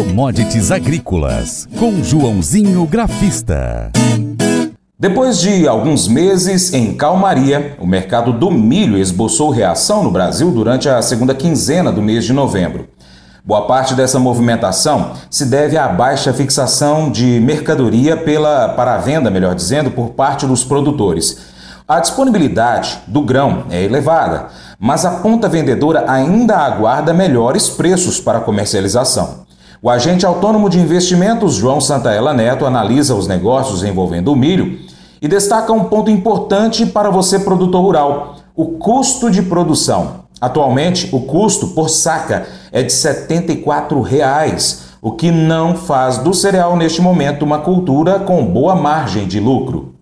Commodities Agrícolas, com Joãozinho Grafista. Depois de alguns meses em calmaria, o mercado do milho esboçou reação no Brasil durante a segunda quinzena do mês de novembro. Boa parte dessa movimentação se deve à baixa fixação de mercadoria pela, para venda, melhor dizendo, por parte dos produtores. A disponibilidade do grão é elevada, mas a ponta vendedora ainda aguarda melhores preços para comercialização. O agente autônomo de investimentos João Santaella Neto analisa os negócios envolvendo o milho e destaca um ponto importante para você produtor rural: o custo de produção. Atualmente, o custo por saca é de 74 reais, o que não faz do cereal neste momento uma cultura com boa margem de lucro.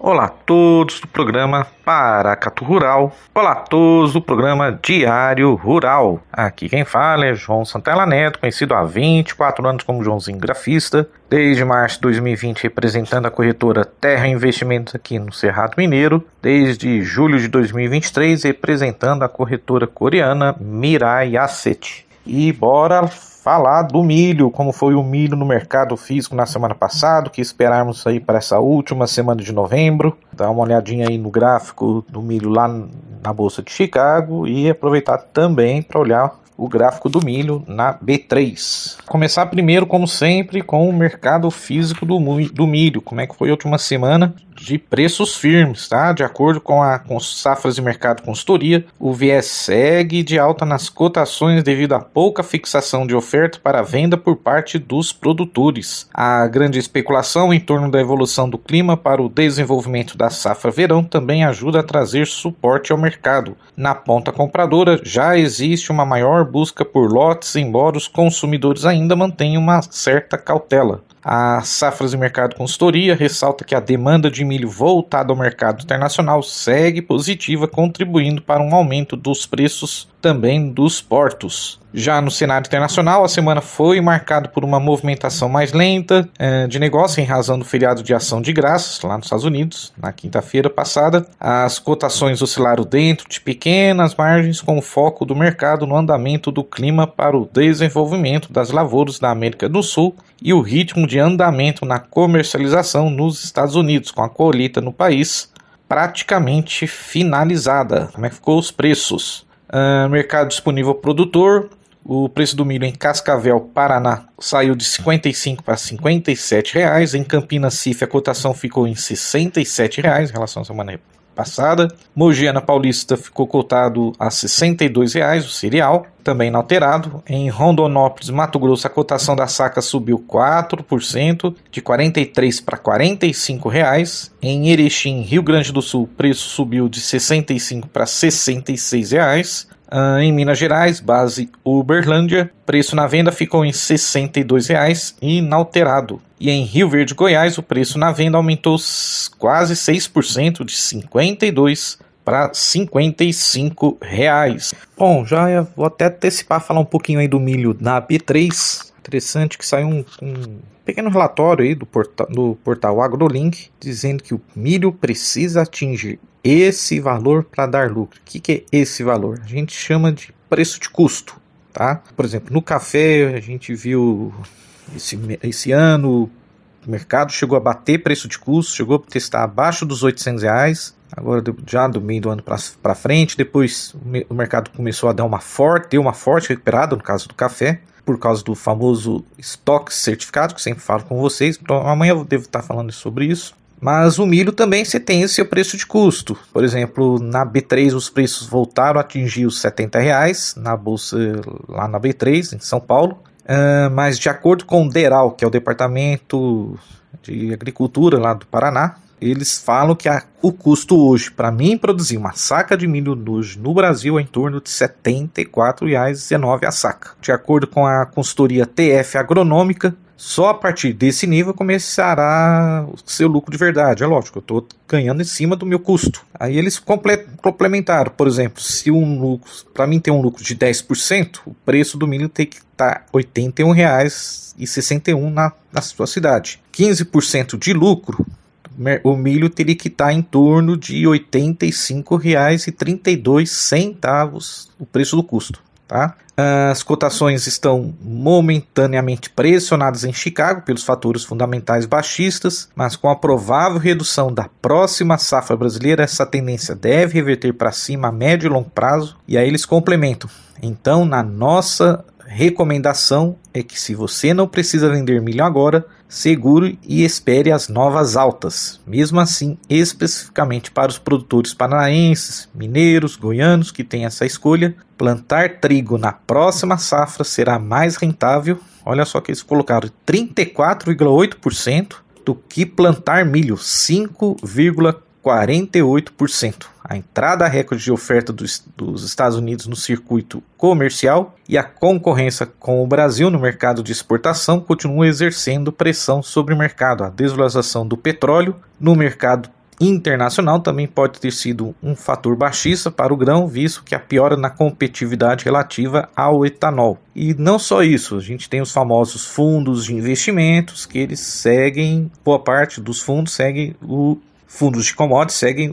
Olá a todos do programa Paracatu Rural. Olá a todos do programa Diário Rural. Aqui quem fala é João Santella Neto, conhecido há 24 anos como Joãozinho Grafista. Desde março de 2020 representando a corretora Terra Investimentos aqui no Cerrado Mineiro. Desde julho de 2023 representando a corretora coreana Mirai Asset. E bora falar do milho, como foi o milho no mercado físico na semana passada, que esperarmos aí para essa última semana de novembro. Dar uma olhadinha aí no gráfico do milho lá na bolsa de Chicago e aproveitar também para olhar o gráfico do milho na B3. Começar primeiro, como sempre, com o mercado físico do, milho. Como é que foi a última semana de preços firmes, tá? De acordo com a com Safras de Mercado Consultoria, o viés segue de alta nas cotações devido à pouca fixação de oferta para venda por parte dos produtores. A grande especulação em torno da evolução do clima para o desenvolvimento da safra verão também ajuda a trazer suporte ao mercado. Na ponta compradora já existe uma maior busca por lotes, embora os consumidores ainda mantenham uma certa cautela. A Safras e Mercado Consultoria ressalta que a demanda de milho voltada ao mercado internacional segue positiva, contribuindo para um aumento dos preços também dos portos. Já no cenário internacional, a semana foi marcada por uma movimentação mais lenta eh, de negócio em razão do feriado de ação de graças lá nos Estados Unidos, na quinta-feira passada. As cotações oscilaram dentro de pequenas margens, com foco do mercado no andamento do clima para o desenvolvimento das lavouras da América do Sul e o ritmo de andamento na comercialização nos Estados Unidos, com a colheita no país praticamente finalizada. Como é que ficou os preços? Uh, mercado disponível produtor. O preço do milho em Cascavel, Paraná, saiu de 55 para 57 reais. Em Campinas, Cif, a cotação ficou em 67 reais em relação à semana passada. Mogiana Paulista ficou cotado a R$ 62,00 o cereal, também inalterado. Em Rondonópolis, Mato Grosso, a cotação da saca subiu 4%, de R$ 43 para 45 reais. Em Erechim, Rio Grande do Sul, o preço subiu de R$ 65 para 66 reais. Uh, em Minas Gerais, base Uberlândia, preço na venda ficou em R$ 62,00 inalterado. E em Rio Verde, Goiás, o preço na venda aumentou quase 6%, de 52 para 55 reais. Bom, já vou até antecipar falar um pouquinho aí do milho na B3. Interessante que saiu um, um pequeno relatório aí do, porta, do portal AgroLink dizendo que o milho precisa atingir esse valor para dar lucro. O que, que, é esse valor? A gente chama de preço de custo, tá? Por exemplo, no café a gente viu esse, esse ano o mercado chegou a bater preço de custo, chegou a testar abaixo dos 800 reais. Agora já do meio do ano para frente, depois o mercado começou a dar uma forte, deu uma forte recuperada no caso do café por causa do famoso estoque certificado, que sempre falo com vocês. Então, amanhã eu devo estar falando sobre isso. Mas o milho também você tem seu preço de custo. Por exemplo, na B3 os preços voltaram a atingir os 70 reais na bolsa lá na B3 em São Paulo. Uh, mas de acordo com o DERAL, que é o Departamento de Agricultura lá do Paraná, eles falam que a, o custo hoje para mim produzir uma saca de milho hoje no Brasil é em torno de R$ 74,19 a saca. De acordo com a consultoria TF Agronômica, só a partir desse nível começará o seu lucro de verdade. É lógico, eu estou ganhando em cima do meu custo. Aí eles complementaram, por exemplo, se um lucro, para mim ter um lucro de 10%, o preço do milho tem que estar R$ 81,61 na, na sua cidade. 15% de lucro, o milho teria que estar em torno de R$ 85,32 o preço do custo. Tá? As cotações estão momentaneamente pressionadas em Chicago pelos fatores fundamentais baixistas, mas com a provável redução da próxima safra brasileira, essa tendência deve reverter para cima a médio e longo prazo. E aí eles complementam. Então, na nossa recomendação é que se você não precisa vender milho agora, segure e espere as novas altas. Mesmo assim, especificamente para os produtores paranaenses, mineiros, goianos que têm essa escolha, plantar trigo na próxima safra será mais rentável. Olha só que eles colocaram 34,8% do que plantar milho, 5,48% a entrada recorde de oferta dos, dos, Estados Unidos no circuito comercial e a concorrência com o Brasil no mercado de exportação continua exercendo pressão sobre o mercado. A desvalorização do petróleo no mercado internacional também pode ter sido um fator baixista para o grão, visto que a piora na competitividade relativa ao etanol. E não só isso, a gente tem os famosos fundos de investimentos que eles seguem, boa parte dos fundos seguem o fundos de commodities seguem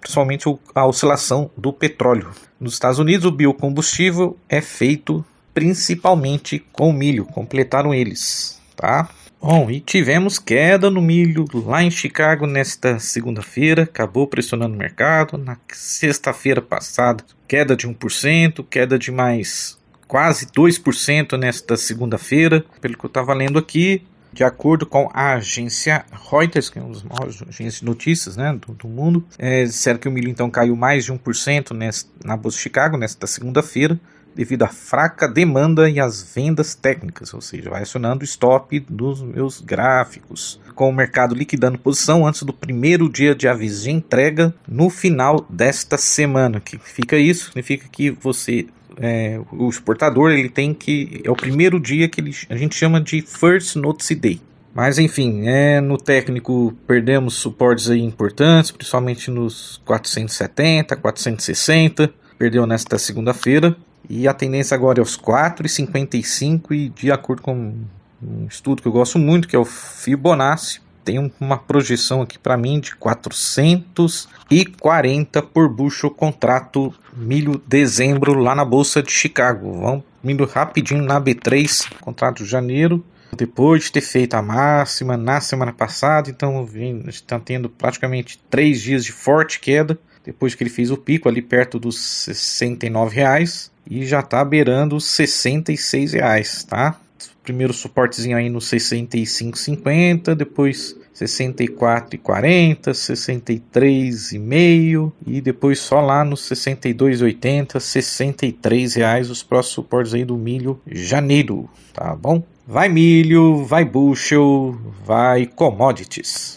principalmente a oscilação do petróleo. Nos Estados Unidos, o biocombustível é feito principalmente com milho, completaram eles, tá? Bom, e tivemos queda no milho lá em Chicago nesta segunda-feira, acabou pressionando o mercado. Na sexta-feira passada, queda de 1%, queda de mais quase 2% nesta segunda-feira. Pelo que eu estava lendo aqui, de acordo com a agência Reuters, que é uma das maiores agências de notícias né, do, do mundo, é, disseram que o milho então caiu mais de 1% nesta, na Bolsa de Chicago nesta segunda-feira, devido à fraca demanda e às vendas técnicas, ou seja, vai acionando o stop dos meus gráficos, com o mercado liquidando posição antes do primeiro dia de aviso de entrega no final desta semana. O que significa isso? Significa que você é, o exportador ele tem que é o primeiro dia que ele, a gente chama de first notice day. Mas enfim, é, no técnico perdemos suportes aí importantes, principalmente nos 470, 460, perdeu nesta segunda-feira e a tendência agora é os 4,55 e de acordo com um estudo que eu gosto muito, que é o Fibonacci, tem uma projeção aqui para mim de 440 por bushel contrato milho dezembro lá na bolsa de Chicago. Vamos indo rapidinho na B3, contrato de janeiro. Depois de ter feito a máxima na semana passada, então está tendo praticamente três dias de forte queda. Depois que ele fez o pico ali perto dos 69 reais e já está beirando os 66 reais, tá? Primeiro suportezinho aí no 65,50, depois 64,40, 63,5 e depois só lá no 62,80, 63 reais os próximos suportes aí do milho janeiro, tá bom? Vai milho, vai bushel, vai commodities.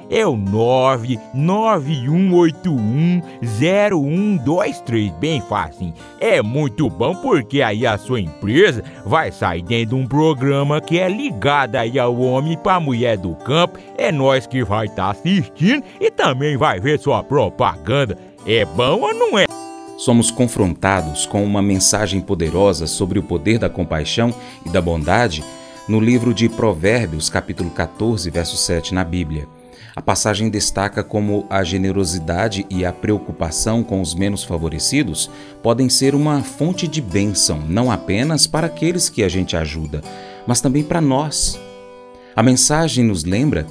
é o 991810123, bem fácil. É muito bom porque aí a sua empresa vai sair dentro de um programa que é ligado aí ao homem para mulher do campo. É nós que vai estar tá assistindo e também vai ver sua propaganda. É bom ou não é? somos confrontados com uma mensagem poderosa sobre o poder da compaixão e da bondade no livro de Provérbios, capítulo 14, verso 7 na Bíblia. A passagem destaca como a generosidade e a preocupação com os menos favorecidos podem ser uma fonte de bênção, não apenas para aqueles que a gente ajuda, mas também para nós. A mensagem nos lembra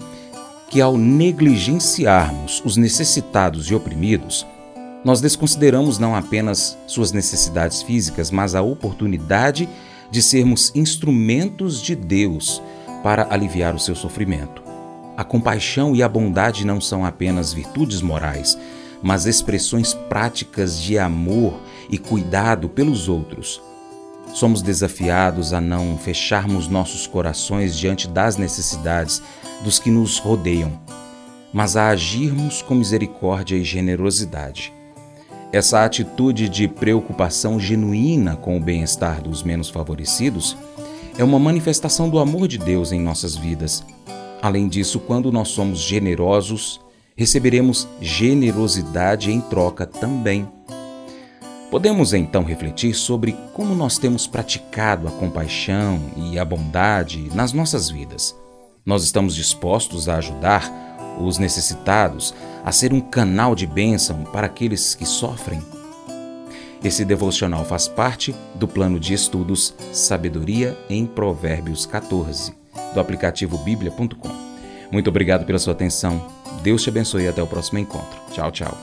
que ao negligenciarmos os necessitados e oprimidos, nós desconsideramos não apenas suas necessidades físicas, mas a oportunidade de sermos instrumentos de Deus para aliviar o seu sofrimento. A compaixão e a bondade não são apenas virtudes morais, mas expressões práticas de amor e cuidado pelos outros. Somos desafiados a não fecharmos nossos corações diante das necessidades dos que nos rodeiam, mas a agirmos com misericórdia e generosidade. Essa atitude de preocupação genuína com o bem-estar dos menos favorecidos é uma manifestação do amor de Deus em nossas vidas. Além disso, quando nós somos generosos receberemos generosidade em troca também. Podemos então refletir sobre como nós temos praticado a compaixão e a bondade nas nossas vidas. Nós estamos dispostos a ajudar os necessitados, a ser um canal de bênção para aqueles que sofrem? Esse devocional faz parte do plano de estudos Sabedoria em Provérbios 14, do aplicativo bíblia.com. Muito obrigado pela sua atenção. Deus te abençoe e até o próximo encontro. Tchau, tchau.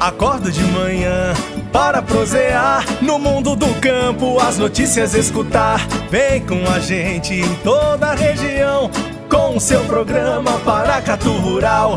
Acordo de manhã para prosear no mundo do campo, as notícias escutar. Vem com a gente em toda a região com o seu programa Paracatu Rural.